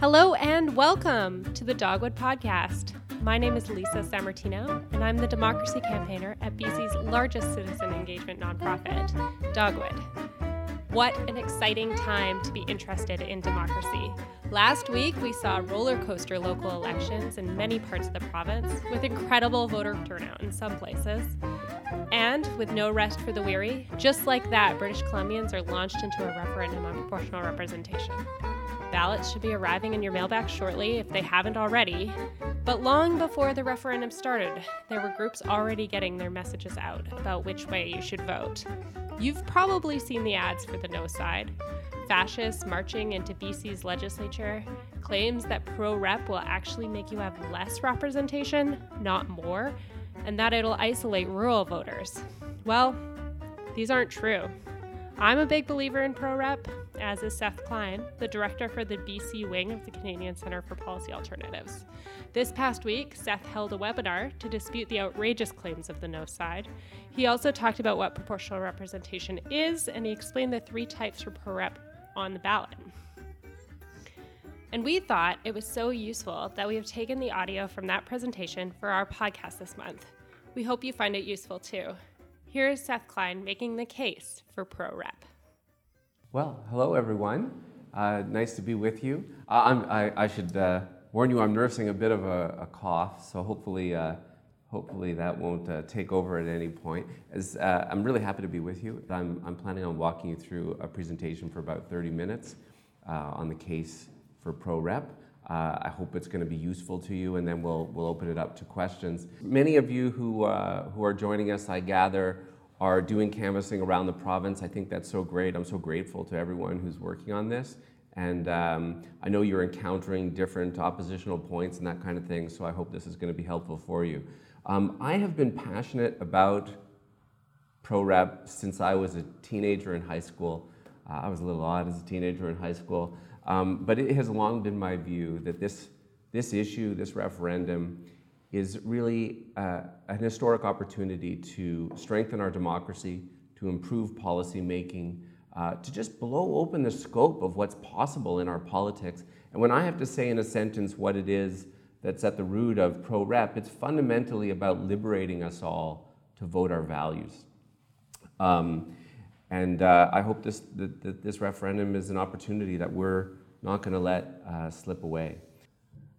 Hello and welcome to the Dogwood Podcast. My name is Lisa Sammartino, and I'm the democracy campaigner at BC's largest citizen engagement nonprofit, Dogwood. What an exciting time to be interested in democracy. Last week, we saw roller coaster local elections in many parts of the province, with incredible voter turnout in some places. And with no rest for the weary, just like that, British Columbians are launched into a referendum on proportional representation. Ballots should be arriving in your mailbox shortly if they haven't already. But long before the referendum started, there were groups already getting their messages out about which way you should vote. You've probably seen the ads for the no side. Fascists marching into BC's legislature claims that pro rep will actually make you have less representation, not more, and that it'll isolate rural voters. Well, these aren't true. I'm a big believer in pro rep, as is Seth Klein, the director for the BC wing of the Canadian Centre for Policy Alternatives. This past week, Seth held a webinar to dispute the outrageous claims of the no side. He also talked about what proportional representation is, and he explained the three types for pro rep on the ballot. And we thought it was so useful that we have taken the audio from that presentation for our podcast this month. We hope you find it useful too. Here is Seth Klein making the case for pro rep. Well, hello everyone. Uh, nice to be with you. Uh, I, I should uh, warn you, I'm nursing a bit of a, a cough, so hopefully, uh, hopefully that won't uh, take over at any point. As, uh, I'm really happy to be with you. I'm, I'm planning on walking you through a presentation for about 30 minutes on the case for pro rep. I hope it's going to be useful to you, and then we'll, we'll open it up to questions. Many of you who, who are joining us, I gather, are doing canvassing around the province. I think that's so great. I'm so grateful to everyone who's working on this. And um, I know you're encountering different oppositional points and that kind of thing, so I hope this is going to be helpful for you. Um, I have been passionate about pro rep since I was a teenager in high school. Uh, I was a little odd as a teenager in high school, um, but it has long been my view that this, this issue, this referendum, is really uh, an historic opportunity to strengthen our democracy, to improve policy making, uh, to just blow open the scope of what's possible in our politics. And when I have to say in a sentence what it is that's at the root of pro rep, it's fundamentally about liberating us all to vote our values. Um, and uh, I hope this, that, that, this referendum is an opportunity that we're not going to let uh, slip away.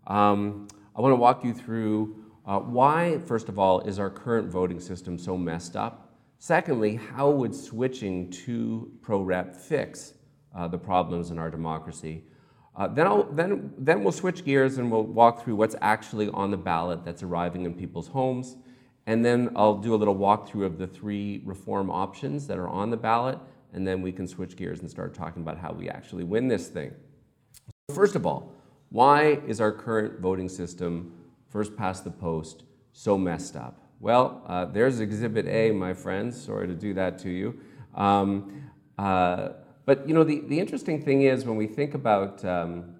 Um, I want to walk you through uh, why, first of all, is our current voting system so messed up? Secondly, how would switching to pro rep fix uh, the problems in our democracy? Uh, then, I'll, then, then we'll switch gears and we'll walk through what's actually on the ballot that's arriving in people's homes. And then I'll do a little walkthrough of the three reform options that are on the ballot. And then we can switch gears and start talking about how we actually win this thing. First of all, why is our current voting system, first past the post, so messed up? Well, uh, there's Exhibit A, my friends. Sorry to do that to you. Um, uh, but you know, the, the interesting thing is when we think about um,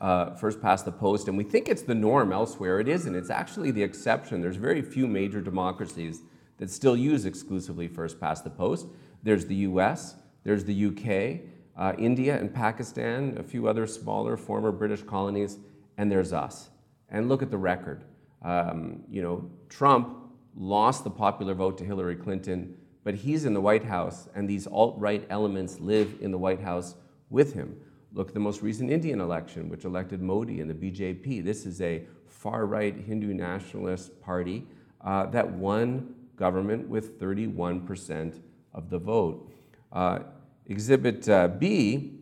uh, first past the post, and we think it's the norm elsewhere, it isn't. It's actually the exception. There's very few major democracies that still use exclusively first past the post. There's the US, there's the UK, uh, India and Pakistan, a few other smaller former British colonies, and there's us. And look at the record. Um, you know, Trump lost the popular vote to Hillary Clinton, but he's in the White House, and these alt right elements live in the White House with him. Look at the most recent Indian election, which elected Modi and the BJP. This is a far right Hindu nationalist party uh, that won government with 31% of the vote. Uh, Exhibit uh, B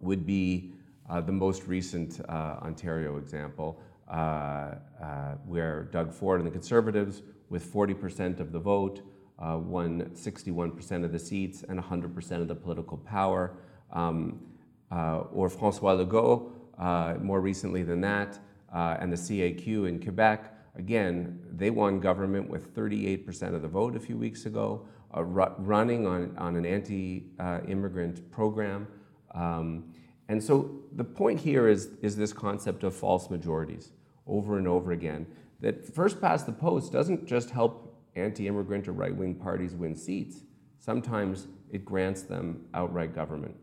would be uh, the most recent uh, Ontario example, where Doug Ford and the Conservatives, with 40% of the vote, uh, won 61% of the seats and 100% of the political power. Um, or Francois Legault, more recently than that, and the CAQ in Quebec, again, they won government with 38% of the vote a few weeks ago uh, ru- running on, on an anti immigrant program. Um, and so the point here is, is this concept of false majorities over and over again. That first past the post doesn't just help anti immigrant or right wing parties win seats, sometimes it grants them outright government.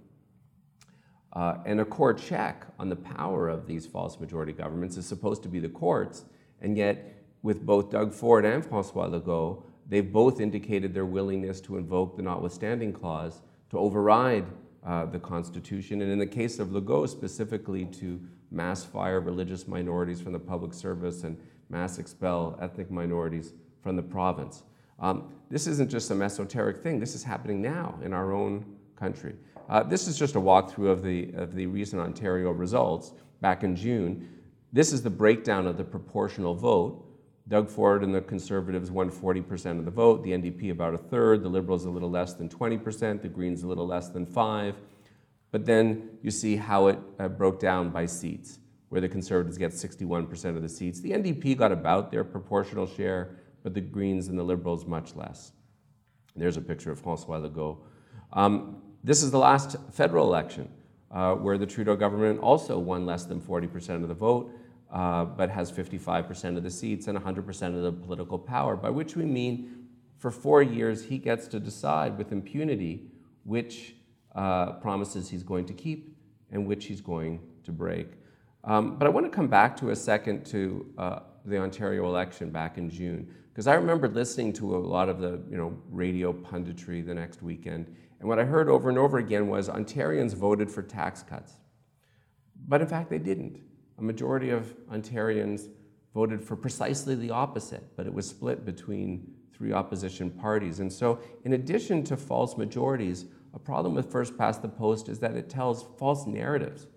Uh, and a core check on the power of these false majority governments is supposed to be the courts. And yet, with both Doug Ford and Francois Legault, they've both indicated their willingness to invoke the notwithstanding clause to override uh, the Constitution. And in the case of Legault, specifically to mass fire religious minorities from the public service and mass expel ethnic minorities from the province. Um, this isn't just some esoteric thing, this is happening now in our own country. Uh, this is just a walkthrough of the, of the recent Ontario results back in June. This is the breakdown of the proportional vote. Doug Ford and the Conservatives won 40% of the vote, the NDP about a third, the Liberals a little less than 20%, the Greens a little less than 5 But then you see how it uh, broke down by seats, where the Conservatives get 61% of the seats. The NDP got about their proportional share, but the Greens and the Liberals much less. There's a picture of Francois Legault. Um, this is the last federal election uh, where the Trudeau government also won less than 40% of the vote, uh, but has 55% of the seats and 100% of the political power, by which we mean for four years he gets to decide with impunity which uh, promises he's going to keep and which he's going to break. Um, but I want to come back to a second to uh, the Ontario election back in June, because I remember listening to a lot of the you know, radio punditry the next weekend and what I heard over and over again was Ontarians voted for tax cuts. But in fact, they didn't. A majority of Ontarians voted for precisely the opposite, but it was split between three opposition parties. And so, in addition to false majorities, a problem with First Past the Post is that it tells false narratives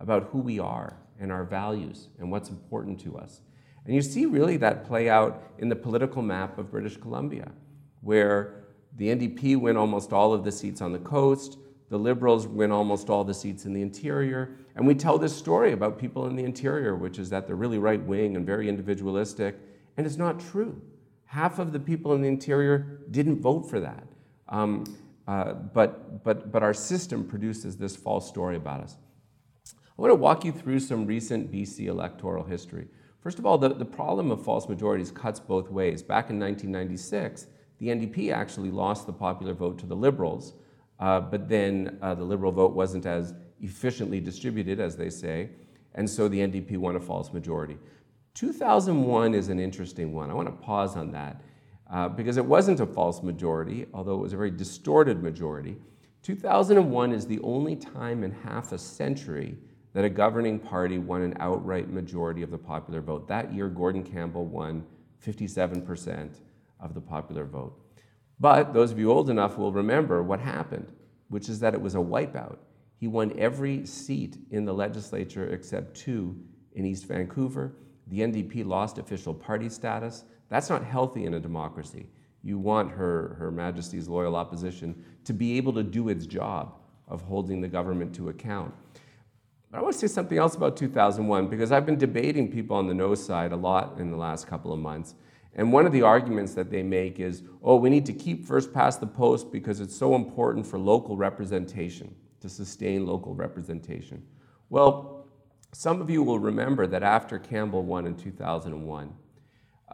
about who we are and our values and what's important to us. And you see really that play out in the political map of British Columbia, where the NDP win almost all of the seats on the coast. The Liberals win almost all the seats in the interior. And we tell this story about people in the interior, which is that they're really right wing and very individualistic. And it's not true. Half of the people in the interior didn't vote for that. Um, uh, but, but, but our system produces this false story about us. I want to walk you through some recent BC electoral history. First of all, the, the problem of false majorities cuts both ways. Back in 1996, the NDP actually lost the popular vote to the Liberals, uh, but then uh, the Liberal vote wasn't as efficiently distributed, as they say, and so the NDP won a false majority. 2001 is an interesting one. I want to pause on that uh, because it wasn't a false majority, although it was a very distorted majority. 2001 is the only time in half a century that a governing party won an outright majority of the popular vote. That year, Gordon Campbell won 57 percent of the popular vote. But those of you old enough will remember what happened, which is that it was a wipeout. He won every seat in the legislature except two in East Vancouver. The NDP lost official party status. That's not healthy in a democracy. You want her, her Majesty's loyal opposition to be able to do its job of holding the government to account. But I want to say something else about 2001 because I've been debating people on the no side a lot in the last couple of months. And one of the arguments that they make is, oh, we need to keep first past the post because it's so important for local representation, to sustain local representation. Well, some of you will remember that after Campbell won in 2001,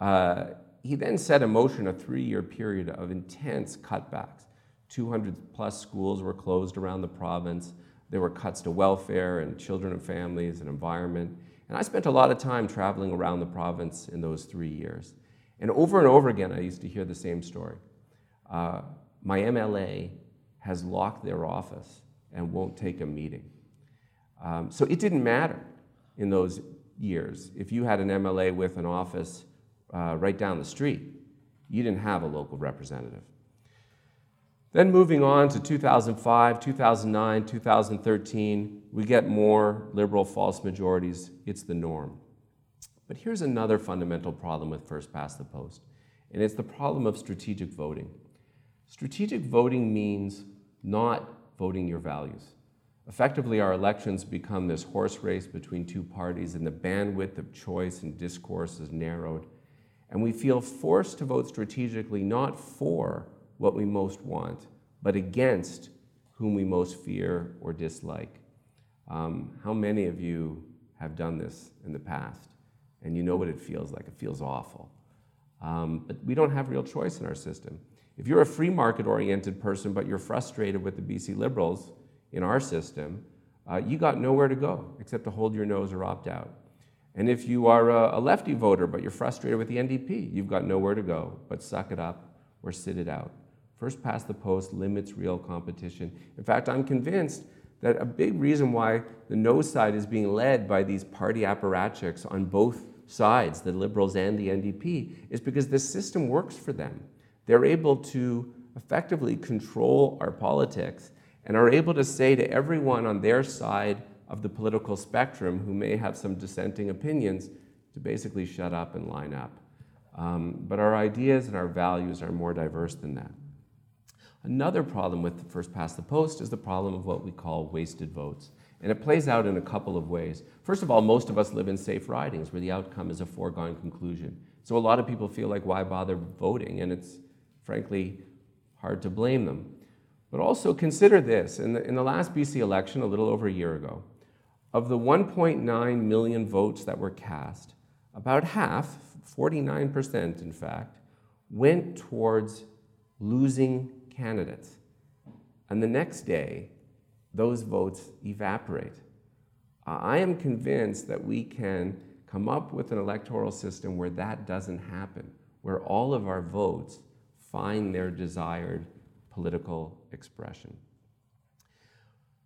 uh, he then set in motion a three year period of intense cutbacks. 200 plus schools were closed around the province. There were cuts to welfare and children and families and environment. And I spent a lot of time traveling around the province in those three years. And over and over again, I used to hear the same story. Uh, my MLA has locked their office and won't take a meeting. Um, so it didn't matter in those years. If you had an MLA with an office uh, right down the street, you didn't have a local representative. Then moving on to 2005, 2009, 2013, we get more liberal false majorities. It's the norm. But here's another fundamental problem with first past the post, and it's the problem of strategic voting. Strategic voting means not voting your values. Effectively, our elections become this horse race between two parties, and the bandwidth of choice and discourse is narrowed. And we feel forced to vote strategically not for what we most want, but against whom we most fear or dislike. Um, how many of you have done this in the past? And you know what it feels like. It feels awful. Um, but we don't have real choice in our system. If you're a free market oriented person, but you're frustrated with the BC Liberals in our system, uh, you got nowhere to go except to hold your nose or opt out. And if you are a, a lefty voter but you're frustrated with the NDP, you've got nowhere to go but suck it up or sit it out. First past the post limits real competition. In fact, I'm convinced that a big reason why the no side is being led by these party apparatchiks on both sides, the Liberals and the NDP, is because this system works for them. They're able to effectively control our politics and are able to say to everyone on their side of the political spectrum who may have some dissenting opinions to basically shut up and line up. Um, but our ideas and our values are more diverse than that. Another problem with first past the post is the problem of what we call wasted votes. And it plays out in a couple of ways. First of all, most of us live in safe ridings where the outcome is a foregone conclusion. So a lot of people feel like, why bother voting? And it's frankly hard to blame them. But also consider this in the, in the last BC election, a little over a year ago, of the 1.9 million votes that were cast, about half, 49% in fact, went towards losing candidates. And the next day, those votes evaporate. Uh, I am convinced that we can come up with an electoral system where that doesn't happen, where all of our votes find their desired political expression.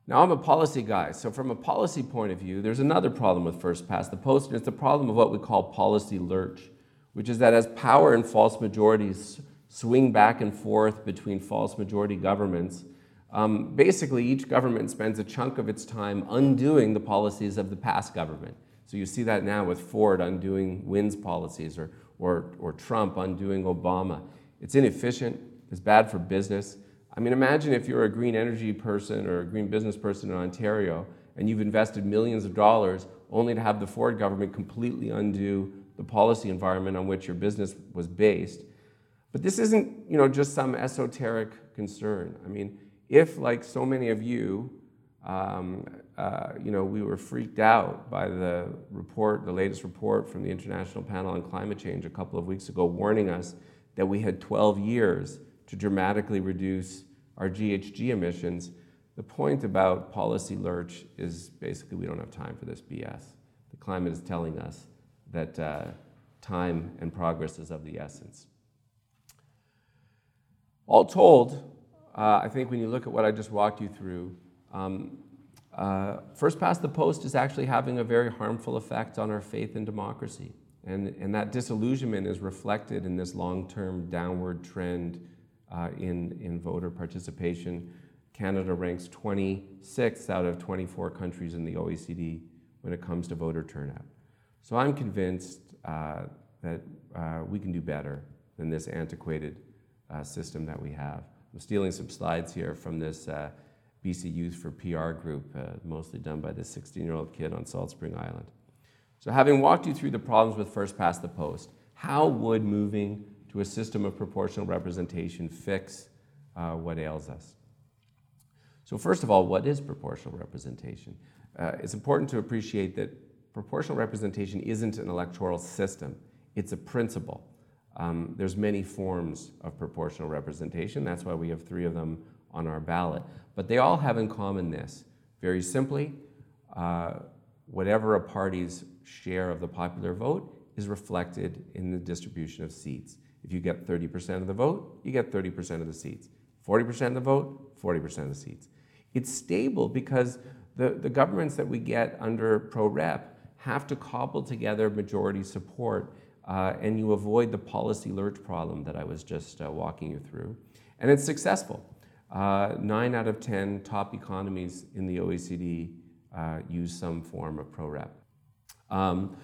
Now, I'm a policy guy, so from a policy point of view, there's another problem with First Past the Post, and it's the problem of what we call policy lurch, which is that as power and false majorities swing back and forth between false majority governments, um, basically each government spends a chunk of its time undoing the policies of the past government. So you see that now with Ford undoing Wynne's policies or, or, or Trump undoing Obama. It's inefficient, it's bad for business. I mean, imagine if you're a green energy person or a green business person in Ontario and you've invested millions of dollars only to have the Ford government completely undo the policy environment on which your business was based. But this isn't, you know, just some esoteric concern. I mean, if, like so many of you, um, uh, you know, we were freaked out by the report, the latest report from the International Panel on Climate Change a couple of weeks ago, warning us that we had 12 years to dramatically reduce our GHG emissions. The point about policy lurch is basically we don't have time for this BS. The climate is telling us that uh, time and progress is of the essence. All told, uh, I think when you look at what I just walked you through, um, uh, first past the post is actually having a very harmful effect on our faith in democracy. And, and that disillusionment is reflected in this long term downward trend uh, in, in voter participation. Canada ranks 26th out of 24 countries in the OECD when it comes to voter turnout. So I'm convinced uh, that uh, we can do better than this antiquated uh, system that we have. I'm stealing some slides here from this uh, BC Youth for PR group, uh, mostly done by this 16 year old kid on Salt Spring Island. So, having walked you through the problems with first past the post, how would moving to a system of proportional representation fix uh, what ails us. So, first of all, what is proportional representation? Uh, it's important to appreciate that proportional representation isn't an electoral system, it's a principle. Um, there's many forms of proportional representation. That's why we have three of them on our ballot. But they all have in common this very simply, uh, whatever a party's share of the popular vote is reflected in the distribution of seats. If you get 30% of the vote, you get 30% of the seats. 40% of the vote, 40% of the seats. It's stable because the, the governments that we get under pro rep have to cobble together majority support, uh, and you avoid the policy lurch problem that I was just uh, walking you through. And it's successful. Uh, nine out of 10 top economies in the OECD uh, use some form of pro rep. Um,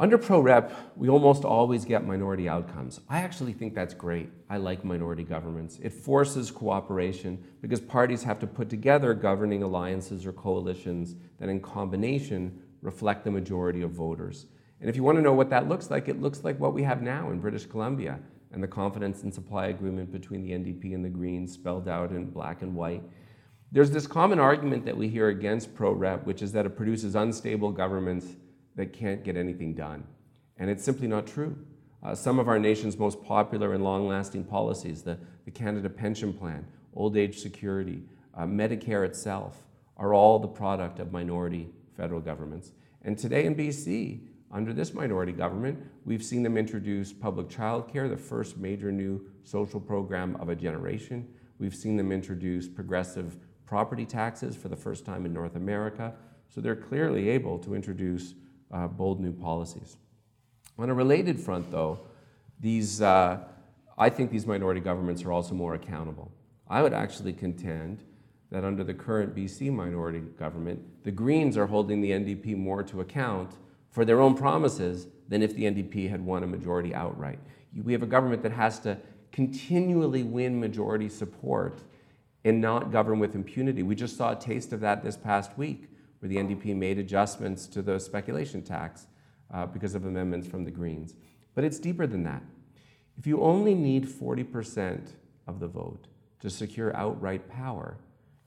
under ProRep, we almost always get minority outcomes. I actually think that's great. I like minority governments. It forces cooperation because parties have to put together governing alliances or coalitions that, in combination, reflect the majority of voters. And if you want to know what that looks like, it looks like what we have now in British Columbia and the confidence and supply agreement between the NDP and the Greens spelled out in black and white. There's this common argument that we hear against pro-rep, which is that it produces unstable governments that can't get anything done. And it's simply not true. Uh, some of our nation's most popular and long lasting policies, the, the Canada Pension Plan, old age security, uh, Medicare itself, are all the product of minority federal governments. And today in BC, under this minority government, we've seen them introduce public child care, the first major new social program of a generation. We've seen them introduce progressive property taxes for the first time in North America. So they're clearly able to introduce uh, bold new policies. On a related front, though, these, uh, I think these minority governments are also more accountable. I would actually contend that under the current BC minority government, the Greens are holding the NDP more to account for their own promises than if the NDP had won a majority outright. We have a government that has to continually win majority support and not govern with impunity. We just saw a taste of that this past week, where the NDP made adjustments to the speculation tax uh, because of amendments from the Greens. But it's deeper than that. If you only need 40% of the vote to secure outright power,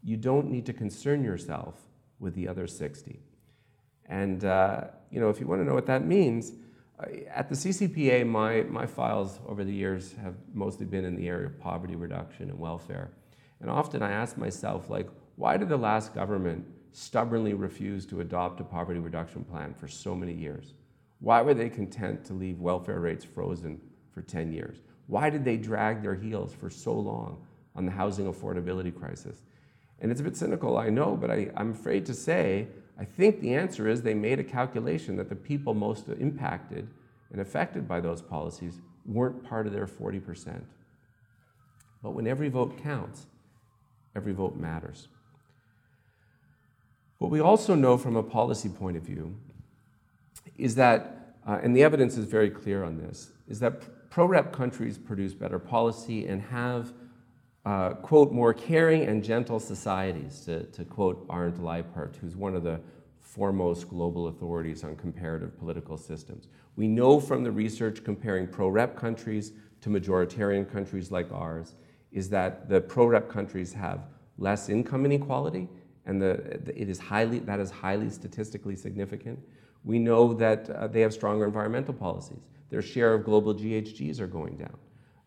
you don't need to concern yourself with the other 60. And uh, you know, if you want to know what that means, uh, at the CCPA, my, my files over the years have mostly been in the area of poverty reduction and welfare. And often I ask myself, like, why did the last government stubbornly refuse to adopt a poverty reduction plan for so many years? Why were they content to leave welfare rates frozen for 10 years? Why did they drag their heels for so long on the housing affordability crisis? And it's a bit cynical, I know, but I, I'm afraid to say, I think the answer is they made a calculation that the people most impacted and affected by those policies weren't part of their 40%. But when every vote counts, every vote matters. What we also know from a policy point of view is that, uh, and the evidence is very clear on this, is that pro rep countries produce better policy and have uh, quote, more caring and gentle societies, to, to quote Arend Lijphart, who's one of the foremost global authorities on comparative political systems. We know from the research comparing pro rep countries to majoritarian countries like ours is that the pro rep countries have less income inequality, and the, it is highly, that is highly statistically significant. We know that uh, they have stronger environmental policies. Their share of global GHGs are going down.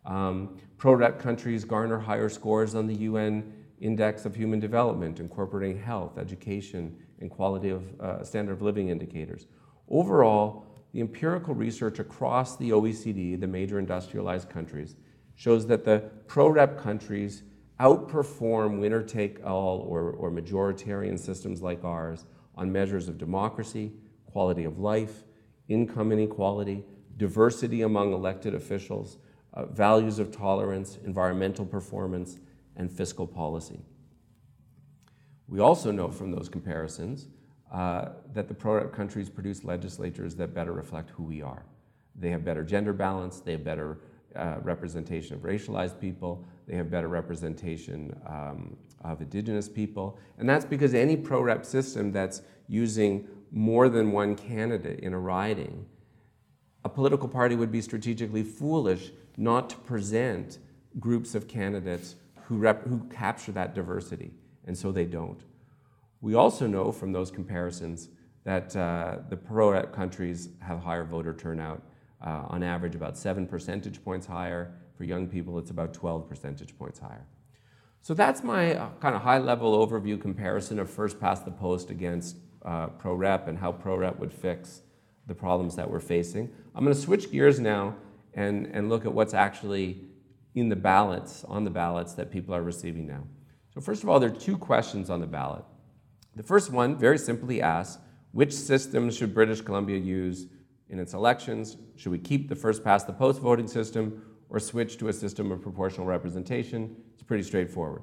Um, Pro-rep countries garner higher scores on the UN Index of Human Development, incorporating health, education, and quality of uh, standard of living indicators. Overall, the empirical research across the OECD, the major industrialized countries, shows that the pro-rep countries outperform winner-take-all or, or majoritarian systems like ours on measures of democracy, quality of life, income inequality, diversity among elected officials, uh, values of tolerance, environmental performance, and fiscal policy. We also know from those comparisons uh, that the pro rep countries produce legislatures that better reflect who we are. They have better gender balance, they have better uh, representation of racialized people, they have better representation um, of indigenous people, and that's because any pro rep system that's using more than one candidate in a riding, a political party would be strategically foolish not to present groups of candidates who, rep- who capture that diversity, and so they don't. We also know from those comparisons that uh, the pro countries have higher voter turnout, uh, on average about seven percentage points higher. For young people, it's about 12 percentage points higher. So that's my uh, kind of high level overview comparison of first past the post against uh, pro rep and how pro rep would fix the problems that we're facing. I'm going to switch gears now and, and look at what's actually in the ballots, on the ballots that people are receiving now. So, first of all, there are two questions on the ballot. The first one very simply asks which system should British Columbia use in its elections? Should we keep the first past the post voting system or switch to a system of proportional representation? It's pretty straightforward.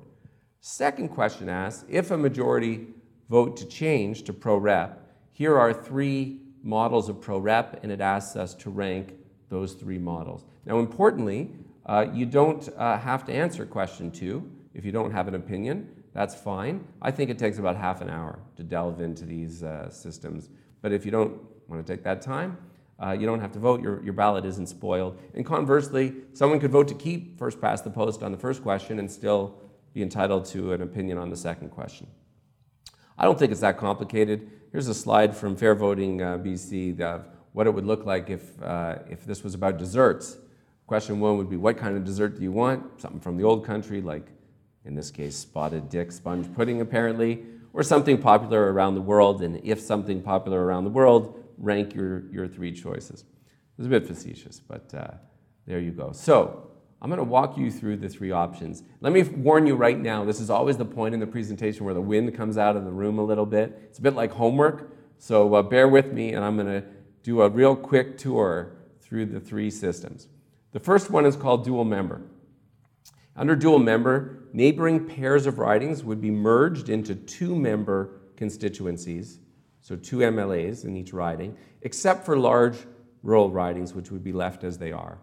Second question asks if a majority vote to change to pro rep, here are three models of pro rep, and it asks us to rank those three models. Now, importantly, uh, you don't uh, have to answer question two if you don't have an opinion. That's fine. I think it takes about half an hour to delve into these uh, systems. But if you don't want to take that time, uh, you don't have to vote. Your, your ballot isn't spoiled. And conversely, someone could vote to keep first past the post on the first question and still be entitled to an opinion on the second question. I don't think it's that complicated. Here's a slide from Fair Voting uh, BC of what it would look like if, uh, if this was about desserts. Question one would be, what kind of dessert do you want? Something from the old country, like in this case, spotted dick sponge pudding, apparently. or something popular around the world, and if something popular around the world, rank your, your three choices. It's a bit facetious, but uh, there you go. So, I'm going to walk you through the three options. Let me warn you right now this is always the point in the presentation where the wind comes out of the room a little bit. It's a bit like homework, so uh, bear with me, and I'm going to do a real quick tour through the three systems. The first one is called dual member. Under dual member, neighboring pairs of ridings would be merged into two member constituencies, so two MLAs in each riding, except for large rural ridings, which would be left as they are.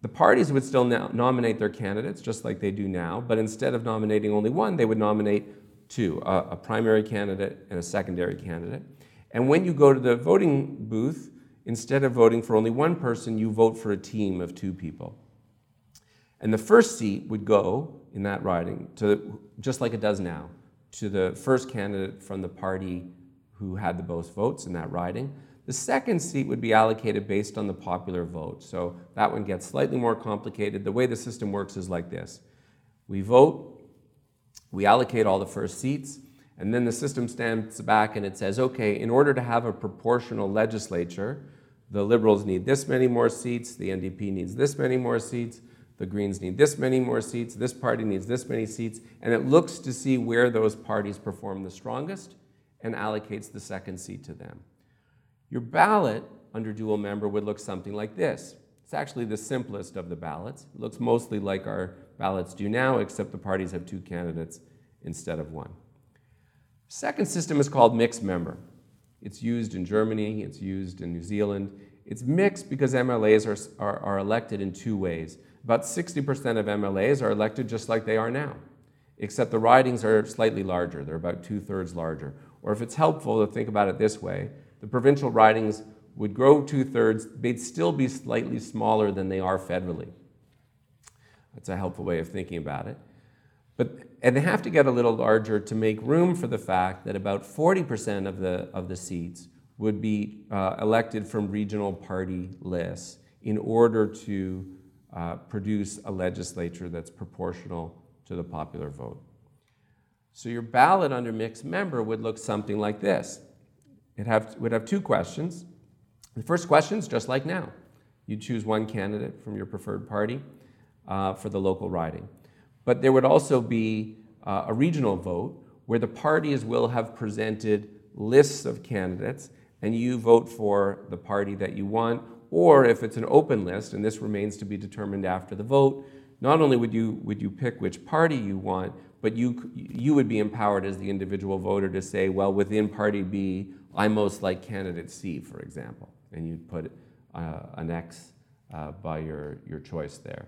The parties would still nominate their candidates just like they do now, but instead of nominating only one, they would nominate two a, a primary candidate and a secondary candidate. And when you go to the voting booth, instead of voting for only one person, you vote for a team of two people. And the first seat would go in that riding to just like it does now to the first candidate from the party who had the most votes in that riding. The second seat would be allocated based on the popular vote. So that one gets slightly more complicated. The way the system works is like this we vote, we allocate all the first seats, and then the system stands back and it says, okay, in order to have a proportional legislature, the Liberals need this many more seats, the NDP needs this many more seats, the Greens need this many more seats, this party needs this many seats, and it looks to see where those parties perform the strongest and allocates the second seat to them. Your ballot under dual member would look something like this. It's actually the simplest of the ballots. It looks mostly like our ballots do now, except the parties have two candidates instead of one. Second system is called mixed member. It's used in Germany, it's used in New Zealand. It's mixed because MLAs are, are, are elected in two ways. About 60% of MLAs are elected just like they are now, except the ridings are slightly larger. They're about two thirds larger. Or if it's helpful to think about it this way, the provincial ridings would grow two thirds, they'd still be slightly smaller than they are federally. That's a helpful way of thinking about it. But, and they have to get a little larger to make room for the fact that about 40% of the, of the seats would be uh, elected from regional party lists in order to uh, produce a legislature that's proportional to the popular vote. So your ballot under mixed member would look something like this. It have, would have two questions. The first question is just like now. You choose one candidate from your preferred party uh, for the local riding. But there would also be uh, a regional vote where the parties will have presented lists of candidates and you vote for the party that you want. Or if it's an open list, and this remains to be determined after the vote, not only would you, would you pick which party you want, but you, you would be empowered as the individual voter to say, well, within party B, I most like candidate C, for example, and you'd put uh, an X uh, by your, your choice there.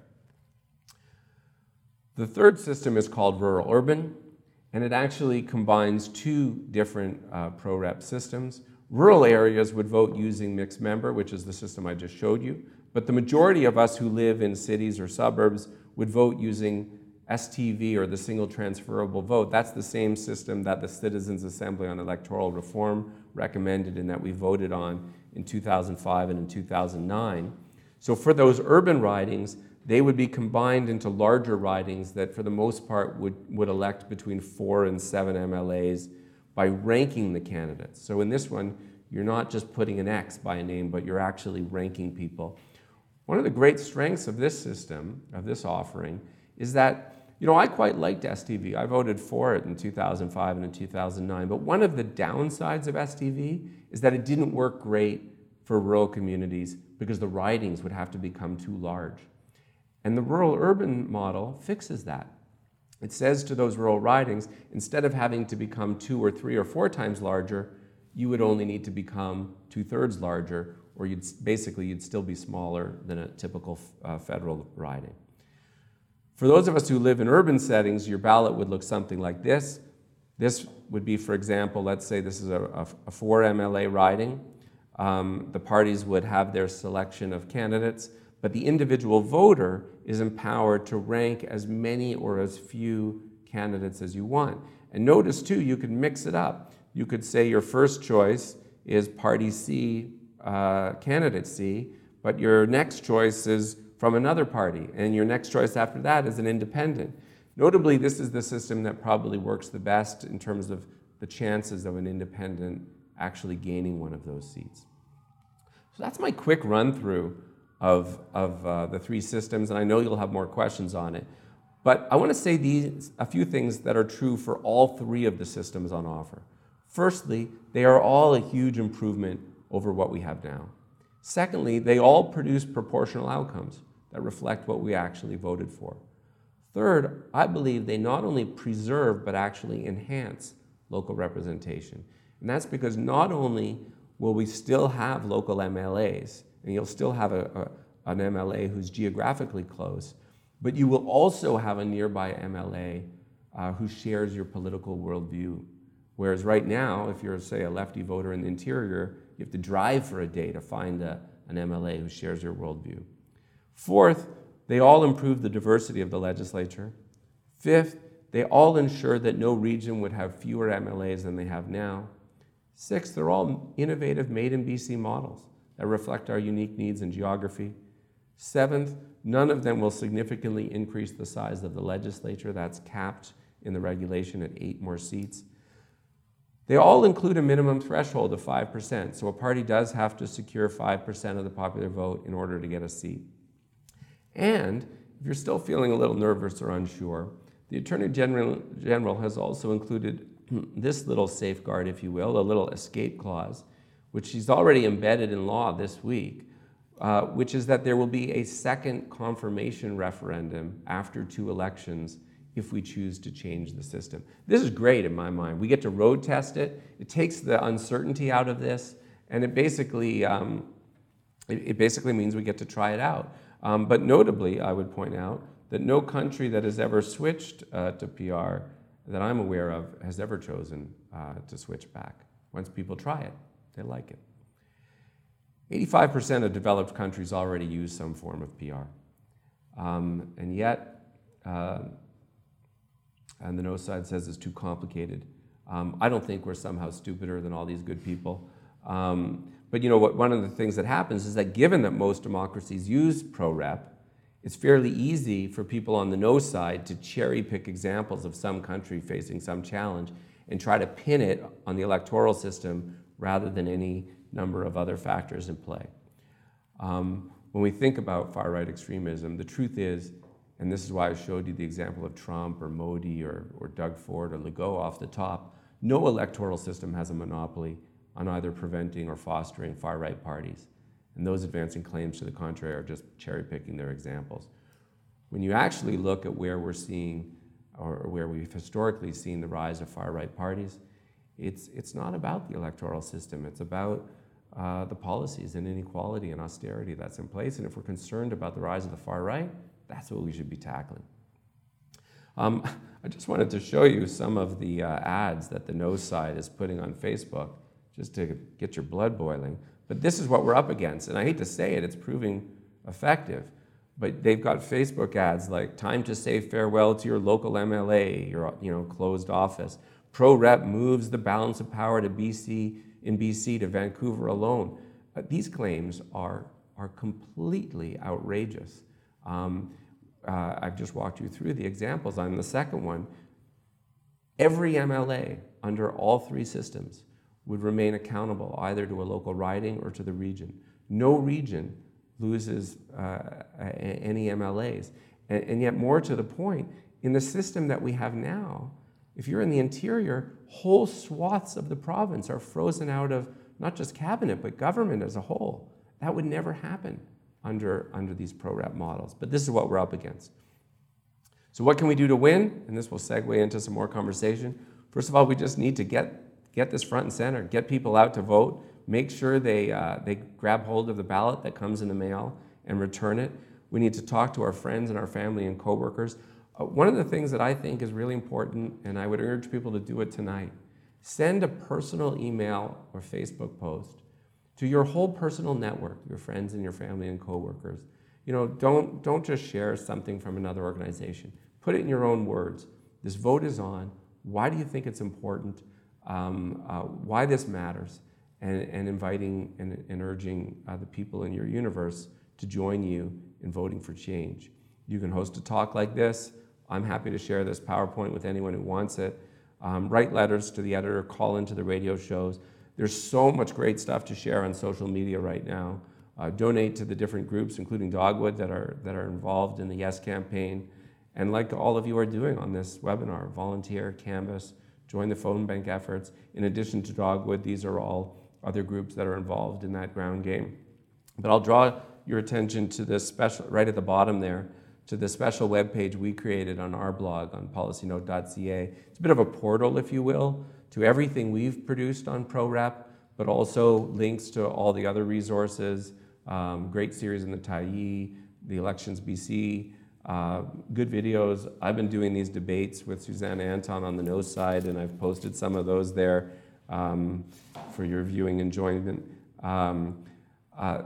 The third system is called rural urban, and it actually combines two different uh, pro rep systems. Rural areas would vote using mixed member, which is the system I just showed you, but the majority of us who live in cities or suburbs would vote using STV or the single transferable vote. That's the same system that the Citizens Assembly on Electoral Reform recommended and that we voted on in 2005 and in 2009. So for those urban ridings, they would be combined into larger ridings that, for the most part, would, would elect between four and seven MLAs by ranking the candidates. So in this one, you're not just putting an X by a name, but you're actually ranking people. One of the great strengths of this system, of this offering, is that you know, I quite liked STV. I voted for it in 2005 and in 2009. But one of the downsides of STV is that it didn't work great for rural communities because the ridings would have to become too large. And the rural urban model fixes that. It says to those rural ridings, instead of having to become two or three or four times larger, you would only need to become two thirds larger, or you'd basically you'd still be smaller than a typical uh, federal riding. For those of us who live in urban settings, your ballot would look something like this. This would be, for example, let's say this is a, a, a four MLA riding. Um, the parties would have their selection of candidates, but the individual voter is empowered to rank as many or as few candidates as you want. And notice too, you could mix it up. You could say your first choice is Party C, uh, candidate C, but your next choice is from another party, and your next choice after that is an independent. Notably, this is the system that probably works the best in terms of the chances of an independent actually gaining one of those seats. So that's my quick run through of, of uh, the three systems, and I know you'll have more questions on it. But I want to say these, a few things that are true for all three of the systems on offer. Firstly, they are all a huge improvement over what we have now. Secondly, they all produce proportional outcomes that reflect what we actually voted for. Third, I believe they not only preserve but actually enhance local representation. And that's because not only will we still have local MLAs, and you'll still have a, a, an MLA who's geographically close, but you will also have a nearby MLA uh, who shares your political worldview. Whereas right now, if you're, say, a lefty voter in the interior, you have to drive for a day to find a, an MLA who shares your worldview. Fourth, they all improve the diversity of the legislature. Fifth, they all ensure that no region would have fewer MLAs than they have now. Sixth, they're all innovative made in BC models that reflect our unique needs and geography. Seventh, none of them will significantly increase the size of the legislature. That's capped in the regulation at eight more seats. They all include a minimum threshold of 5%, so a party does have to secure 5% of the popular vote in order to get a seat. And if you're still feeling a little nervous or unsure, the Attorney General, General has also included this little safeguard, if you will, a little escape clause, which she's already embedded in law this week, uh, which is that there will be a second confirmation referendum after two elections if we choose to change the system. This is great in my mind. We get to road test it. It takes the uncertainty out of this, and it basically um, it, it, basically means we get to try it out. Um, but notably, I would point out that no country that has ever switched uh, to PR that I'm aware of has ever chosen uh, to switch back. Once people try it, they like it. 85% of developed countries already use some form of PR. Um, and yet, uh, and the no side says it's too complicated. Um, I don't think we're somehow stupider than all these good people. Um, but you know what? One of the things that happens is that given that most democracies use ProRep, it's fairly easy for people on the no side to cherry pick examples of some country facing some challenge and try to pin it on the electoral system rather than any number of other factors in play. Um, when we think about far right extremism, the truth is, and this is why I showed you the example of Trump or Modi or, or Doug Ford or Legault off the top, no electoral system has a monopoly on either preventing or fostering far right parties. And those advancing claims to the contrary are just cherry picking their examples. When you actually look at where we're seeing, or where we've historically seen the rise of far right parties, it's, it's not about the electoral system, it's about uh, the policies and inequality and austerity that's in place. And if we're concerned about the rise of the far right, that's what we should be tackling. Um, I just wanted to show you some of the uh, ads that the No side is putting on Facebook just to get your blood boiling. But this is what we're up against. And I hate to say it, it's proving effective. But they've got Facebook ads like time to say farewell to your local MLA, your you know, closed office. Pro rep moves the balance of power to BC in BC to Vancouver alone. But these claims are, are completely outrageous. Um, uh, I've just walked you through the examples on the second one. Every MLA under all three systems would remain accountable either to a local riding or to the region. No region loses uh, any MLAs. And, and yet, more to the point, in the system that we have now, if you're in the interior, whole swaths of the province are frozen out of not just cabinet, but government as a whole. That would never happen under, under these pro-rep models. But this is what we're up against. So, what can we do to win? And this will segue into some more conversation. First of all, we just need to get get this front and center, get people out to vote, make sure they, uh, they grab hold of the ballot that comes in the mail and return it. We need to talk to our friends and our family and coworkers. Uh, one of the things that I think is really important, and I would urge people to do it tonight, send a personal email or Facebook post to your whole personal network, your friends and your family and coworkers. You know, don't, don't just share something from another organization. Put it in your own words. This vote is on. Why do you think it's important? Um, uh, why this matters and, and inviting and, and urging uh, the people in your universe to join you in voting for change. You can host a talk like this. I'm happy to share this PowerPoint with anyone who wants it. Um, write letters to the editor, call into the radio shows. There's so much great stuff to share on social media right now. Uh, donate to the different groups, including Dogwood, that are, that are involved in the Yes campaign. And like all of you are doing on this webinar, volunteer, canvas, join the phone bank efforts. In addition to Dogwood, these are all other groups that are involved in that ground game. But I'll draw your attention to this special, right at the bottom there, to the special web page we created on our blog on policynote.ca. It's a bit of a portal, if you will, to everything we've produced on ProRep, but also links to all the other resources, um, great series in the Tyee, the Elections BC, uh, good videos. I've been doing these debates with Suzanne Anton on the no side, and I've posted some of those there um, for your viewing enjoyment. Um, uh,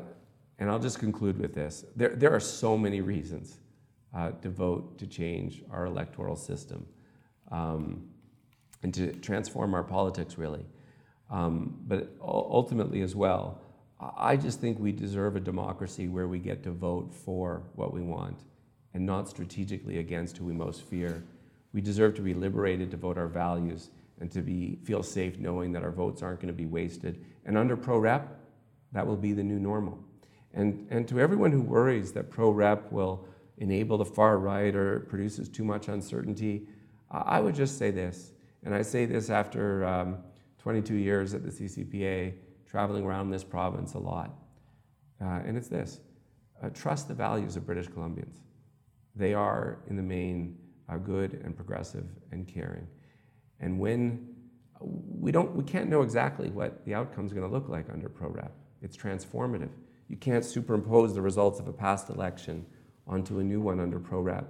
and I'll just conclude with this. There, there are so many reasons uh, to vote to change our electoral system um, and to transform our politics, really. Um, but ultimately, as well, I just think we deserve a democracy where we get to vote for what we want and not strategically against who we most fear. We deserve to be liberated to vote our values and to be, feel safe knowing that our votes aren't going to be wasted. And under pro rep, that will be the new normal. And, and to everyone who worries that pro rep will enable the far right or produces too much uncertainty, I would just say this, and I say this after um, 22 years at the CCPA, traveling around this province a lot. Uh, and it's this uh, trust the values of British Columbians. They are, in the main, uh, good and progressive and caring. And when we don't, we can't know exactly what the outcome is going to look like under ProRep. It's transformative. You can't superimpose the results of a past election onto a new one under ProRep.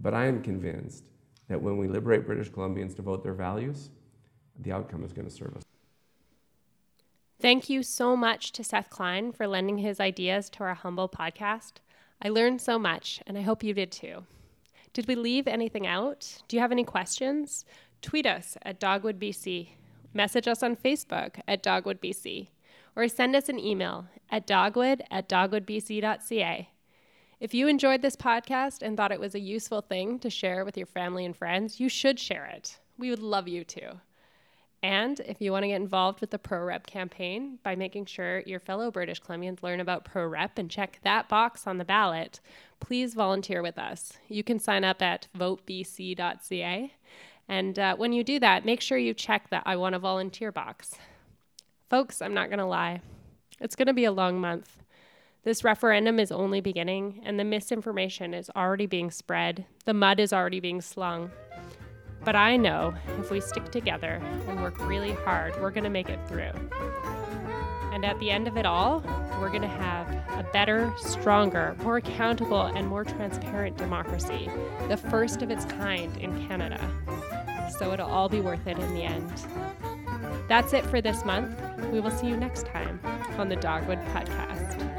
But I am convinced that when we liberate British Columbians to vote their values, the outcome is going to serve us. Thank you so much to Seth Klein for lending his ideas to our humble podcast. I learned so much, and I hope you did too. Did we leave anything out? Do you have any questions? Tweet us at DogwoodBC, message us on Facebook at DogwoodBC, or send us an email at dogwood at dogwoodbc.ca. If you enjoyed this podcast and thought it was a useful thing to share with your family and friends, you should share it. We would love you to. And if you want to get involved with the ProRep campaign by making sure your fellow British Columbians learn about ProRep and check that box on the ballot, please volunteer with us. You can sign up at votebc.ca. And uh, when you do that, make sure you check that I want to volunteer box. Folks, I'm not going to lie. It's going to be a long month. This referendum is only beginning, and the misinformation is already being spread. The mud is already being slung. But I know if we stick together and work really hard, we're going to make it through. And at the end of it all, we're going to have a better, stronger, more accountable, and more transparent democracy, the first of its kind in Canada. So it'll all be worth it in the end. That's it for this month. We will see you next time on the Dogwood Podcast.